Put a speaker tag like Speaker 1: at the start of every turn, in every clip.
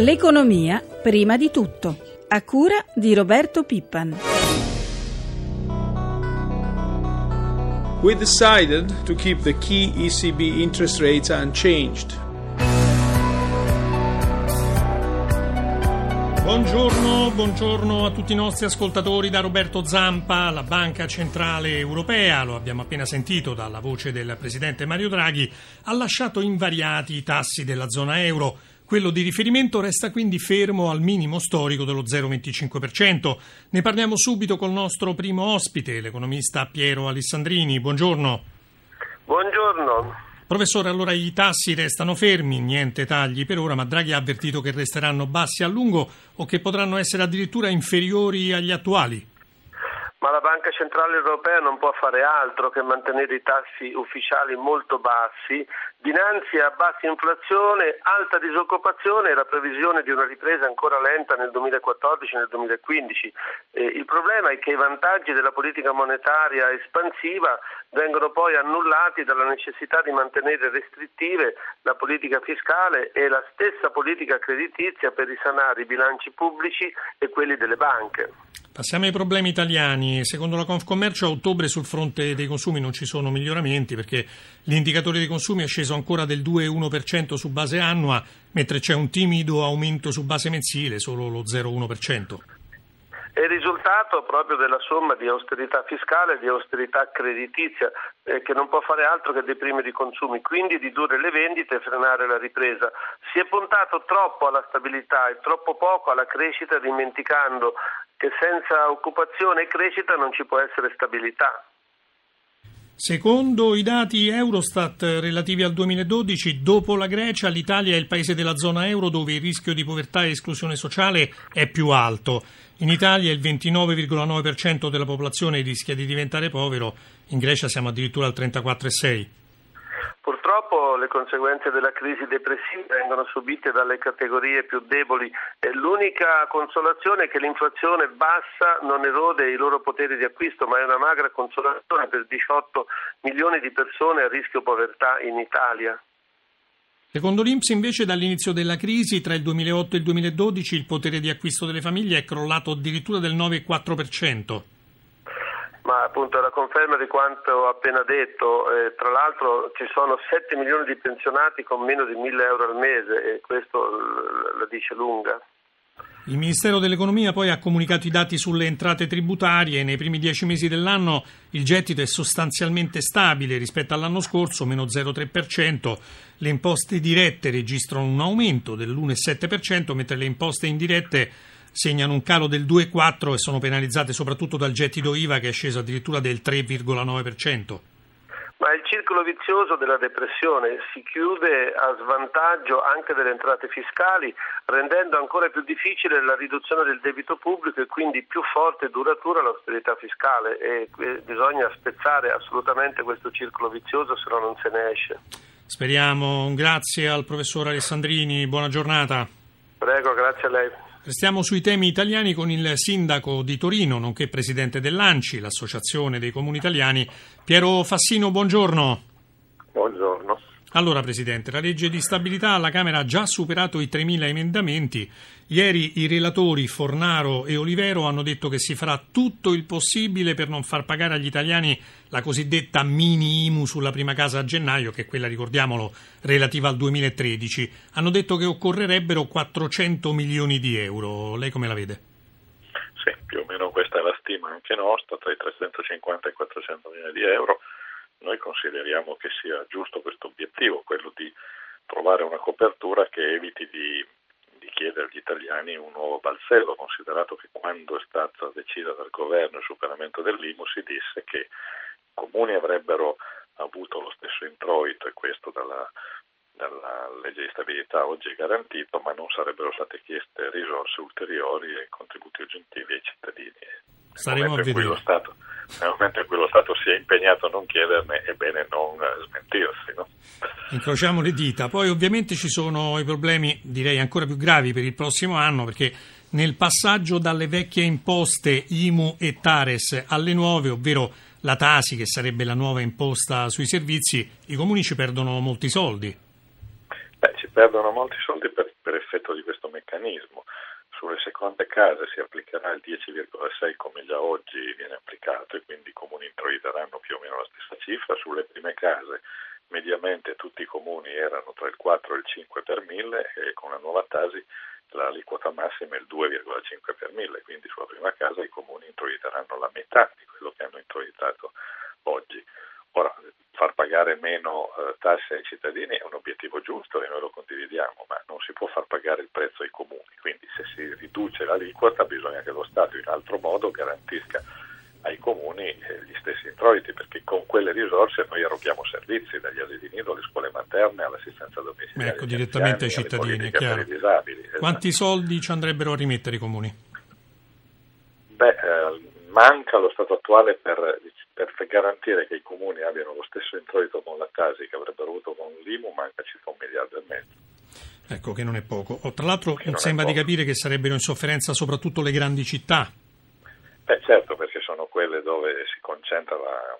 Speaker 1: L'economia prima di tutto, a cura di Roberto Pippan.
Speaker 2: We decided to keep the key ECB interest rates unchanged.
Speaker 3: Buongiorno, buongiorno, a tutti i nostri ascoltatori da Roberto Zampa, la Banca Centrale Europea, lo abbiamo appena sentito dalla voce del Presidente Mario Draghi, ha lasciato invariati i tassi della zona euro. Quello di riferimento resta quindi fermo al minimo storico dello 0,25%. Ne parliamo subito col nostro primo ospite, l'economista Piero Alessandrini. Buongiorno.
Speaker 4: Buongiorno.
Speaker 3: Professore, allora i tassi restano fermi, niente tagli per ora, ma Draghi ha avvertito che resteranno bassi a lungo o che potranno essere addirittura inferiori agli attuali.
Speaker 4: Ma la Banca Centrale Europea non può fare altro che mantenere i tassi ufficiali molto bassi dinanzi a bassa inflazione, alta disoccupazione e la previsione di una ripresa ancora lenta nel 2014 e nel 2015. Eh, il problema è che i vantaggi della politica monetaria espansiva vengono poi annullati dalla necessità di mantenere restrittive la politica fiscale e la stessa politica creditizia per risanare i bilanci pubblici e quelli delle banche.
Speaker 3: Passiamo ai problemi italiani. Secondo la Confcommercio a ottobre sul fronte dei consumi non ci sono miglioramenti perché l'indicatore dei consumi è sceso ancora del 2,1% su base annua, mentre c'è un timido aumento su base mensile, solo lo 0,1%.
Speaker 4: È il risultato proprio della somma di austerità fiscale e di austerità creditizia eh, che non può fare altro che deprimere i consumi, quindi ridurre le vendite e frenare la ripresa. Si è puntato troppo alla stabilità e troppo poco alla crescita dimenticando che senza occupazione e crescita non ci può essere stabilità.
Speaker 3: Secondo i dati Eurostat relativi al 2012, dopo la Grecia, l'Italia è il paese della zona euro dove il rischio di povertà e esclusione sociale è più alto. In Italia il 29,9% della popolazione rischia di diventare povero, in Grecia siamo addirittura al 34,6%.
Speaker 4: Purtroppo le conseguenze della crisi depressiva vengono subite dalle categorie più deboli. L'unica consolazione è che l'inflazione bassa non erode i loro poteri di acquisto, ma è una magra consolazione per 18 milioni di persone a rischio povertà in Italia.
Speaker 3: Secondo l'Inps invece dall'inizio della crisi tra il 2008 e il 2012 il potere di acquisto delle famiglie è crollato addirittura del 9,4%
Speaker 4: ma appunto è la conferma di quanto ho appena detto. Eh, tra l'altro ci sono 7 milioni di pensionati con meno di 1000 euro al mese e questo la dice lunga.
Speaker 3: Il Ministero dell'Economia poi ha comunicato i dati sulle entrate tributarie. Nei primi dieci mesi dell'anno il gettito è sostanzialmente stabile rispetto all'anno scorso, meno 0,3%. Le imposte dirette registrano un aumento dell'1,7%, mentre le imposte indirette segnano un calo del 2,4 e sono penalizzate soprattutto dal gettito IVA che è sceso addirittura del 3,9%.
Speaker 4: Ma il circolo vizioso della depressione si chiude a svantaggio anche delle entrate fiscali, rendendo ancora più difficile la riduzione del debito pubblico e quindi più forte e duratura l'austerità fiscale e bisogna spezzare assolutamente questo circolo vizioso, se no non se ne esce.
Speaker 3: Speriamo. Grazie al professor Alessandrini, buona giornata.
Speaker 4: Prego, grazie a lei.
Speaker 3: Restiamo sui temi italiani con il sindaco di Torino, nonché presidente dell'ANCI, l'Associazione dei Comuni Italiani, Piero Fassino. Buongiorno.
Speaker 5: Buongiorno.
Speaker 3: Allora, Presidente, la legge di stabilità alla Camera ha già superato i 3.000 emendamenti. Ieri i relatori Fornaro e Olivero hanno detto che si farà tutto il possibile per non far pagare agli italiani la cosiddetta mini IMU sulla prima casa a gennaio, che è quella, ricordiamolo, relativa al 2013. Hanno detto che occorrerebbero 400 milioni di euro. Lei come la vede?
Speaker 5: Sì, più o meno questa è la stima anche nostra, tra i 350 e i 400 milioni di euro noi consideriamo che sia giusto questo obiettivo, quello di trovare una copertura che eviti di, di chiedere agli italiani un nuovo balzello, considerato che quando è stato deciso dal governo il superamento dell'IMU si disse che i comuni avrebbero avuto lo stesso introito e questo dalla, dalla legge di stabilità oggi è garantito, ma non sarebbero state chieste risorse ulteriori e contributi aggiuntivi ai cittadini.
Speaker 3: Staremo a vedere.
Speaker 5: Stato, nel momento in cui lo Stato si è impegnato a non chiederne, è bene non smentirsi. No?
Speaker 3: Incrociamo le dita. Poi ovviamente ci sono i problemi, direi ancora più gravi per il prossimo anno, perché nel passaggio dalle vecchie imposte IMU e Tares alle nuove, ovvero la Tasi, che sarebbe la nuova imposta sui servizi, i comuni ci perdono molti soldi.
Speaker 5: Beh, ci perdono molti soldi per, per effetto di questo meccanismo. Sulle seconde case si applicherà il 10,6 come già oggi viene applicato e quindi i comuni introiteranno più o meno la stessa cifra. Sulle prime case mediamente tutti i comuni erano tra il 4 e il 5 per mille e con la nuova Tasi l'aliquota massima è il 2,5 per mille, quindi sulla prima casa i comuni introiteranno la metà di quello che hanno introitato oggi. Ora, far pagare meno eh, tasse ai cittadini è un obiettivo giusto e noi lo condividiamo, ma non si può far pagare il prezzo ai comuni. Quindi se si riduce l'aliquota bisogna che lo Stato in altro modo garantisca ai comuni eh, gli stessi introiti, perché con quelle risorse noi eroghiamo servizi, dagli asili nido alle scuole materne all'assistenza domesticale.
Speaker 3: Ecco, direttamente ai cittadini, è chiaro. Quanti soldi ci andrebbero a rimettere i comuni?
Speaker 5: Beh, eh, manca lo stato attuale per, per, garantire che i comuni abbiano lo stesso introito con la Tasi che avrebbero avuto con l'IMU, manca circa un miliardo e mezzo.
Speaker 3: Ecco che non è poco. Oh, tra l'altro sembra di capire che sarebbero in sofferenza soprattutto le grandi città.
Speaker 5: Beh certo, perché sono quelle dove si concentra la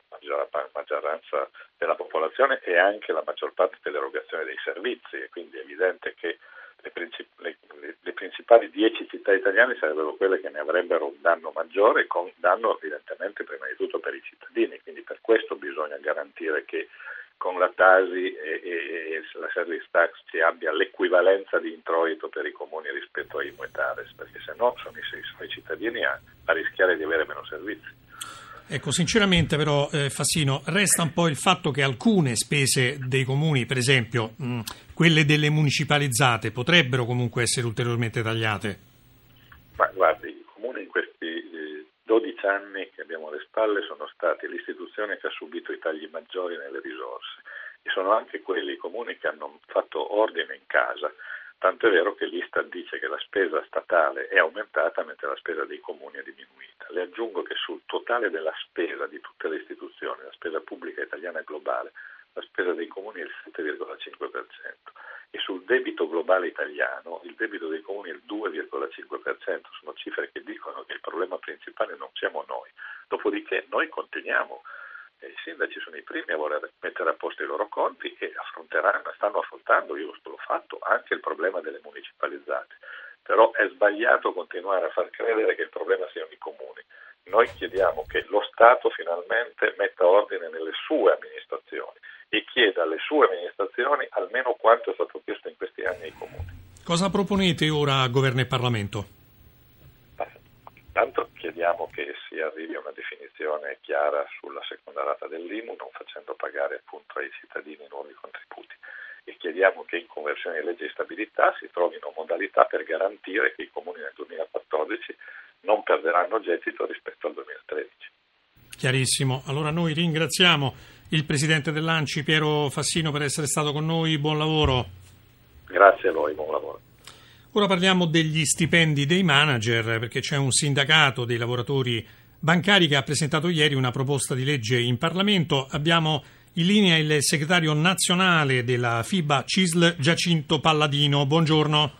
Speaker 5: maggioranza della popolazione e anche la maggior parte dell'erogazione dei servizi e quindi è evidente che le, princip- le, le, principali dieci città italiane sarebbero quelle che ne avrebbero un danno maggiore, con danno evidentemente prima di tutto per i cittadini, quindi per questo bisogna garantire che con la Tasi e, e, e la service tax ci abbia l'equivalenza di introito per i comuni rispetto ai Tares, perché se no sono i, sono i cittadini a, a rischiare di avere meno servizi.
Speaker 3: Ecco, sinceramente però, eh, Fassino, resta un po' il fatto che alcune spese dei comuni, per esempio mh, quelle delle municipalizzate, potrebbero comunque essere ulteriormente tagliate.
Speaker 5: Ma guardi, i comuni in questi eh, 12 anni che abbiamo alle spalle sono stati l'istituzione che ha subito i tagli maggiori nelle risorse e sono anche quelli i comuni che hanno fatto ordine in casa Tanto è vero che l'Istat dice che la spesa statale è aumentata mentre la spesa dei comuni è diminuita. Le aggiungo che sul totale della spesa di tutte le istituzioni, la spesa pubblica italiana e globale, la spesa dei comuni è il 7,5% e sul debito globale italiano il debito dei comuni è il 2,5%. Sono cifre che dicono che il problema principale non siamo noi. Dopodiché noi continuiamo i sindaci sono i primi a voler mettere a posto i loro conti e affronteranno, stanno affrontando, io l'ho fatto, anche il problema delle municipalizzate. Però è sbagliato continuare a far credere che il problema siano i comuni. Noi chiediamo che lo Stato finalmente metta ordine nelle sue amministrazioni e chieda alle sue amministrazioni almeno quanto è stato chiesto in questi anni ai comuni.
Speaker 3: Cosa proponete ora a governo e Parlamento?
Speaker 5: Tanto chiediamo che si arrivi a una definizione chiara sulla seconda rata dell'IMU, non facendo pagare appunto ai cittadini nuovi contributi. E chiediamo che in conversione di legge di stabilità si trovino modalità per garantire che i comuni nel 2014 non perderanno gettito rispetto al 2013.
Speaker 3: Chiarissimo. Allora noi ringraziamo il Presidente dell'Anci, Piero Fassino, per essere stato con noi. Buon lavoro.
Speaker 5: Grazie a voi, buon lavoro.
Speaker 3: Ora parliamo degli stipendi dei manager, perché c'è un sindacato dei lavoratori bancari che ha presentato ieri una proposta di legge in Parlamento. Abbiamo in linea il segretario nazionale della FIBA CISL Giacinto Palladino. Buongiorno.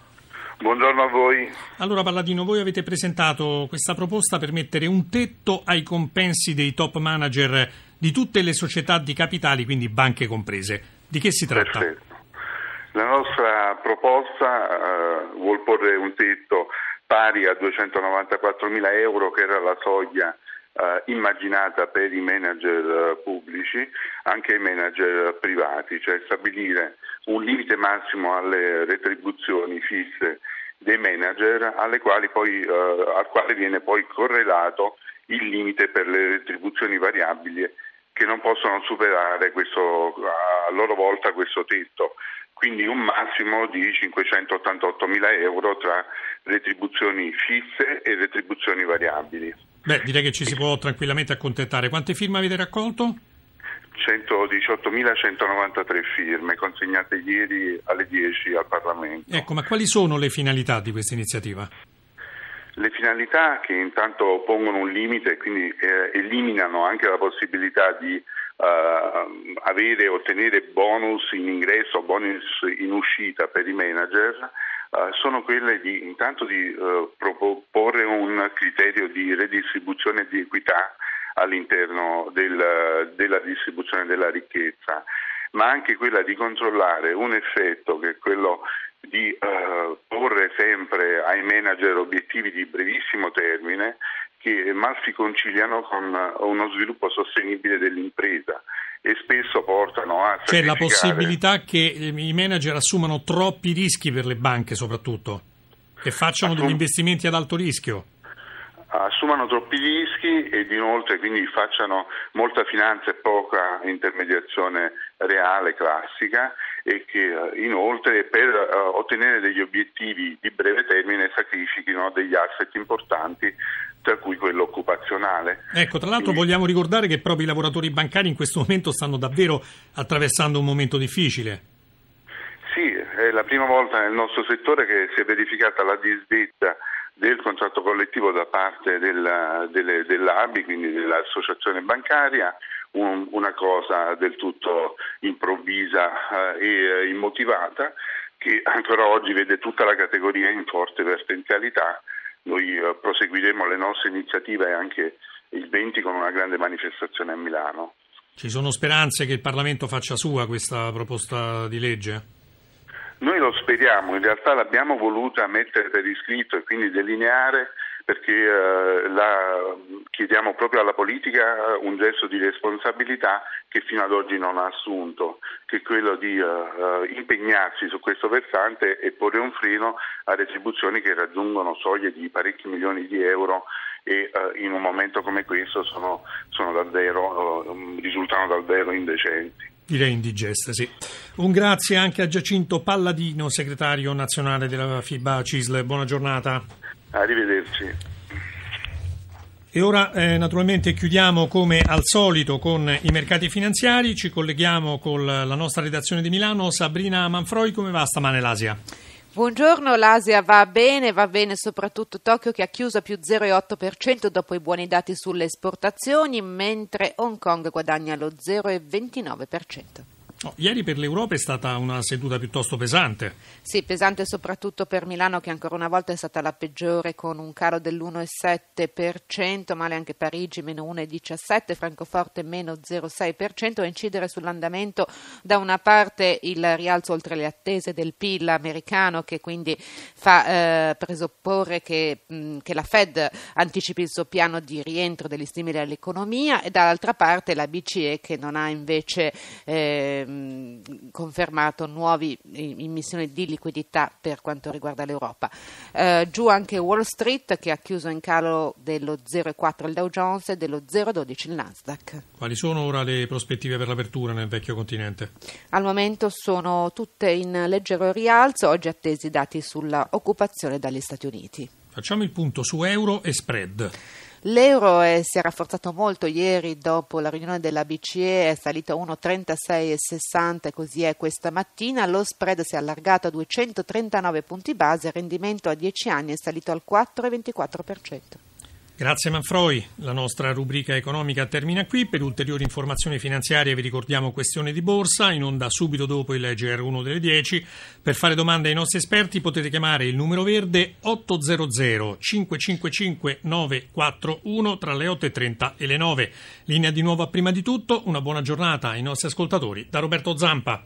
Speaker 6: Buongiorno a voi.
Speaker 3: Allora Palladino, voi avete presentato questa proposta per mettere un tetto ai compensi dei top manager di tutte le società di capitali, quindi banche comprese. Di che si tratta?
Speaker 6: Perfetto. La nostra proposta uh, vuol porre un tetto pari a 294 mila euro che era la soglia uh, immaginata per i manager uh, pubblici, anche i manager privati, cioè stabilire un limite massimo alle retribuzioni fisse dei manager poi, al quale viene poi correlato il limite per le retribuzioni variabili che non possono superare questo, a loro volta questo tetto quindi un massimo di 588 mila euro tra retribuzioni fisse e retribuzioni variabili.
Speaker 3: Beh, direi che ci si può tranquillamente accontentare. Quante firme avete raccolto?
Speaker 6: 118.193 firme consegnate ieri alle 10 al Parlamento.
Speaker 3: Ecco, ma quali sono le finalità di questa iniziativa?
Speaker 6: Le finalità che intanto pongono un limite e quindi eh, eliminano anche la possibilità di avere e ottenere bonus in ingresso, bonus in uscita per i manager uh, sono quelle di intanto di uh, proporre un criterio di redistribuzione di equità all'interno del, della distribuzione della ricchezza. ma anche quella di controllare un effetto che è quello di eh, porre sempre ai manager obiettivi di brevissimo termine che mal si conciliano con uno sviluppo sostenibile dell'impresa e spesso portano a...
Speaker 3: C'è la possibilità che i manager assumano troppi rischi per le banche soprattutto, che facciano degli investimenti ad alto rischio?
Speaker 6: Assumano troppi rischi ed inoltre quindi facciano molta finanza e poca intermediazione reale, classica e che eh, inoltre per uh, ottenere degli obiettivi di breve termine sacrifichino degli asset importanti tra cui quello occupazionale.
Speaker 3: Ecco, tra l'altro Quindi, vogliamo ricordare che proprio i lavoratori bancari in questo momento stanno davvero attraversando un momento difficile.
Speaker 6: Sì, è la prima volta nel nostro settore che si è verificata la disdetta del contratto collettivo da parte della, delle, dell'ABI, quindi dell'associazione bancaria, un, una cosa del tutto improvvisa eh, e eh, immotivata che ancora oggi vede tutta la categoria in forte verticalità. Noi eh, proseguiremo le nostre iniziative anche il 20 con una grande manifestazione a Milano.
Speaker 3: Ci sono speranze che il Parlamento faccia sua questa proposta di legge?
Speaker 6: Noi lo speriamo, in realtà l'abbiamo voluta mettere per iscritto e quindi delineare perché eh, la, chiediamo proprio alla politica un gesto di responsabilità che fino ad oggi non ha assunto, che è quello di uh, impegnarsi su questo versante e porre un freno a retribuzioni che raggiungono soglie di parecchi milioni di euro e uh, in un momento come questo sono, sono davvero, uh, risultano davvero indecenti.
Speaker 3: Direi indigesta, sì. Un grazie anche a Giacinto Palladino, segretario nazionale della FIBA CISL. Buona giornata.
Speaker 6: Arrivederci.
Speaker 3: E ora eh, naturalmente chiudiamo come al solito con i mercati finanziari, ci colleghiamo con la nostra redazione di Milano. Sabrina Manfroi, come va stamane l'Asia?
Speaker 7: Buongiorno, l'Asia va bene, va bene soprattutto Tokyo che ha chiuso a più 0,8% dopo i buoni dati sulle esportazioni, mentre Hong Kong guadagna lo 0,29%.
Speaker 3: Oh, ieri per l'Europa è stata una seduta piuttosto pesante.
Speaker 7: Sì, pesante soprattutto per Milano che ancora una volta è stata la peggiore con un calo dell'1,7%, male anche Parigi meno 1,17%, Francoforte meno 0,6% a incidere sull'andamento da una parte il rialzo oltre le attese del PIL americano che quindi fa eh, presupporre che, mh, che, la Fed anticipi il suo piano di rientro degli stimoli all'economia e dall'altra parte la BCE che non ha invece... Eh, ehm, confermato nuove immissioni di liquidità per quanto riguarda l'Europa. Eh, giù anche Wall Street che ha chiuso in calo dello 0,4 il Dow Jones e dello 0,12 il Nasdaq.
Speaker 3: Quali sono ora le prospettive per l'apertura nel vecchio continente?
Speaker 7: Al momento sono tutte in leggero rialzo, oggi attesi dati sulla occupazione dagli Stati Uniti.
Speaker 3: Facciamo il punto su euro e spread.
Speaker 7: L'euro è, si è rafforzato molto ieri dopo la riunione della BCE, è salito a 1,3660 e così è questa mattina. Lo spread si è allargato a 239 punti base, il rendimento a 10 anni è salito al 4,24%.
Speaker 3: Grazie Manfroi, la nostra rubrica economica termina qui. Per ulteriori informazioni finanziarie vi ricordiamo questione di borsa, in onda subito dopo il GR1 delle 10. Per fare domande ai nostri esperti potete chiamare il numero verde 800 555 941 tra le 8.30 e le 9. Linea di nuovo a prima di tutto, una buona giornata ai nostri ascoltatori da Roberto Zampa.